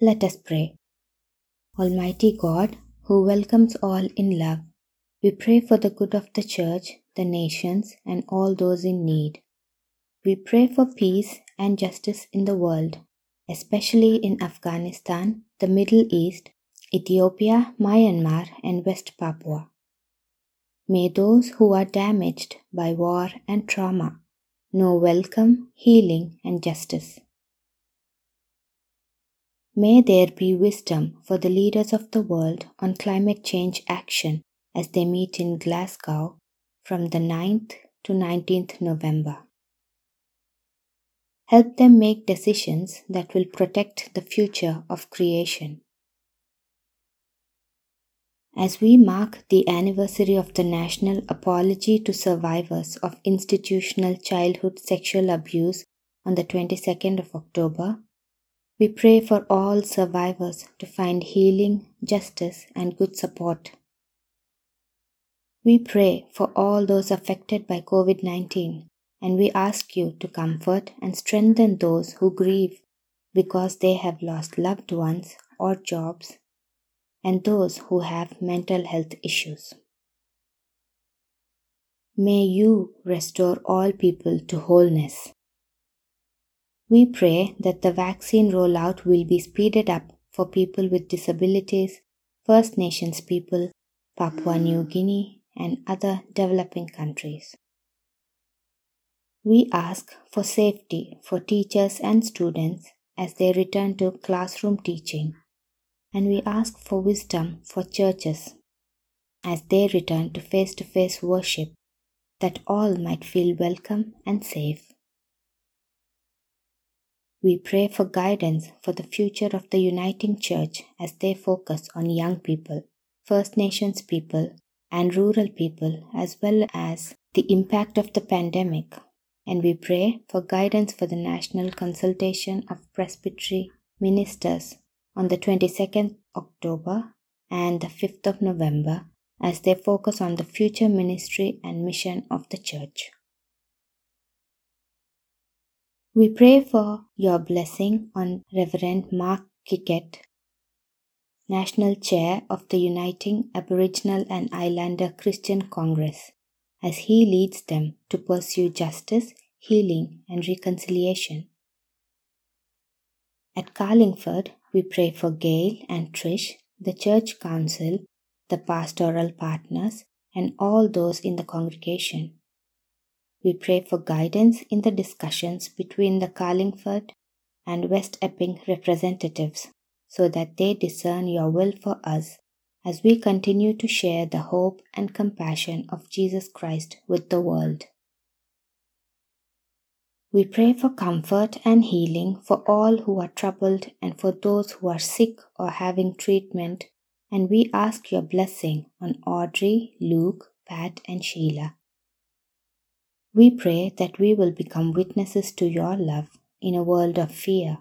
Let us pray. Almighty God, who welcomes all in love, we pray for the good of the Church, the nations, and all those in need. We pray for peace and justice in the world, especially in Afghanistan, the Middle East, Ethiopia, Myanmar, and West Papua. May those who are damaged by war and trauma know welcome, healing, and justice. May there be wisdom for the leaders of the world on climate change action as they meet in Glasgow from the 9th to 19th November. Help them make decisions that will protect the future of creation. As we mark the anniversary of the National Apology to Survivors of Institutional Childhood Sexual Abuse on the 22nd of October, we pray for all survivors to find healing, justice, and good support. We pray for all those affected by COVID 19 and we ask you to comfort and strengthen those who grieve because they have lost loved ones or jobs and those who have mental health issues. May you restore all people to wholeness. We pray that the vaccine rollout will be speeded up for people with disabilities, First Nations people, Papua New Guinea, and other developing countries. We ask for safety for teachers and students as they return to classroom teaching, and we ask for wisdom for churches as they return to face to face worship, that all might feel welcome and safe. We pray for guidance for the future of the Uniting Church as they focus on young people, First Nations people, and rural people, as well as the impact of the pandemic. And we pray for guidance for the national consultation of presbytery ministers on the 22nd October and the 5th of November as they focus on the future ministry and mission of the church. We pray for your blessing on Reverend Mark Kickett, National Chair of the Uniting Aboriginal and Islander Christian Congress, as he leads them to pursue justice, healing, and reconciliation. At Carlingford, we pray for Gail and Trish, the church council, the pastoral partners, and all those in the congregation. We pray for guidance in the discussions between the Carlingford and West Epping representatives so that they discern your will for us as we continue to share the hope and compassion of Jesus Christ with the world. We pray for comfort and healing for all who are troubled and for those who are sick or having treatment, and we ask your blessing on Audrey, Luke, Pat, and Sheila. We pray that we will become witnesses to your love in a world of fear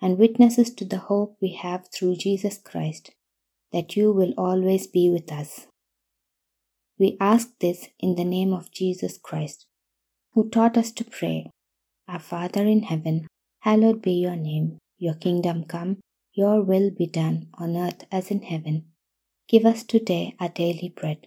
and witnesses to the hope we have through Jesus Christ, that you will always be with us. We ask this in the name of Jesus Christ, who taught us to pray, Our Father in heaven, hallowed be your name, your kingdom come, your will be done on earth as in heaven. Give us today our daily bread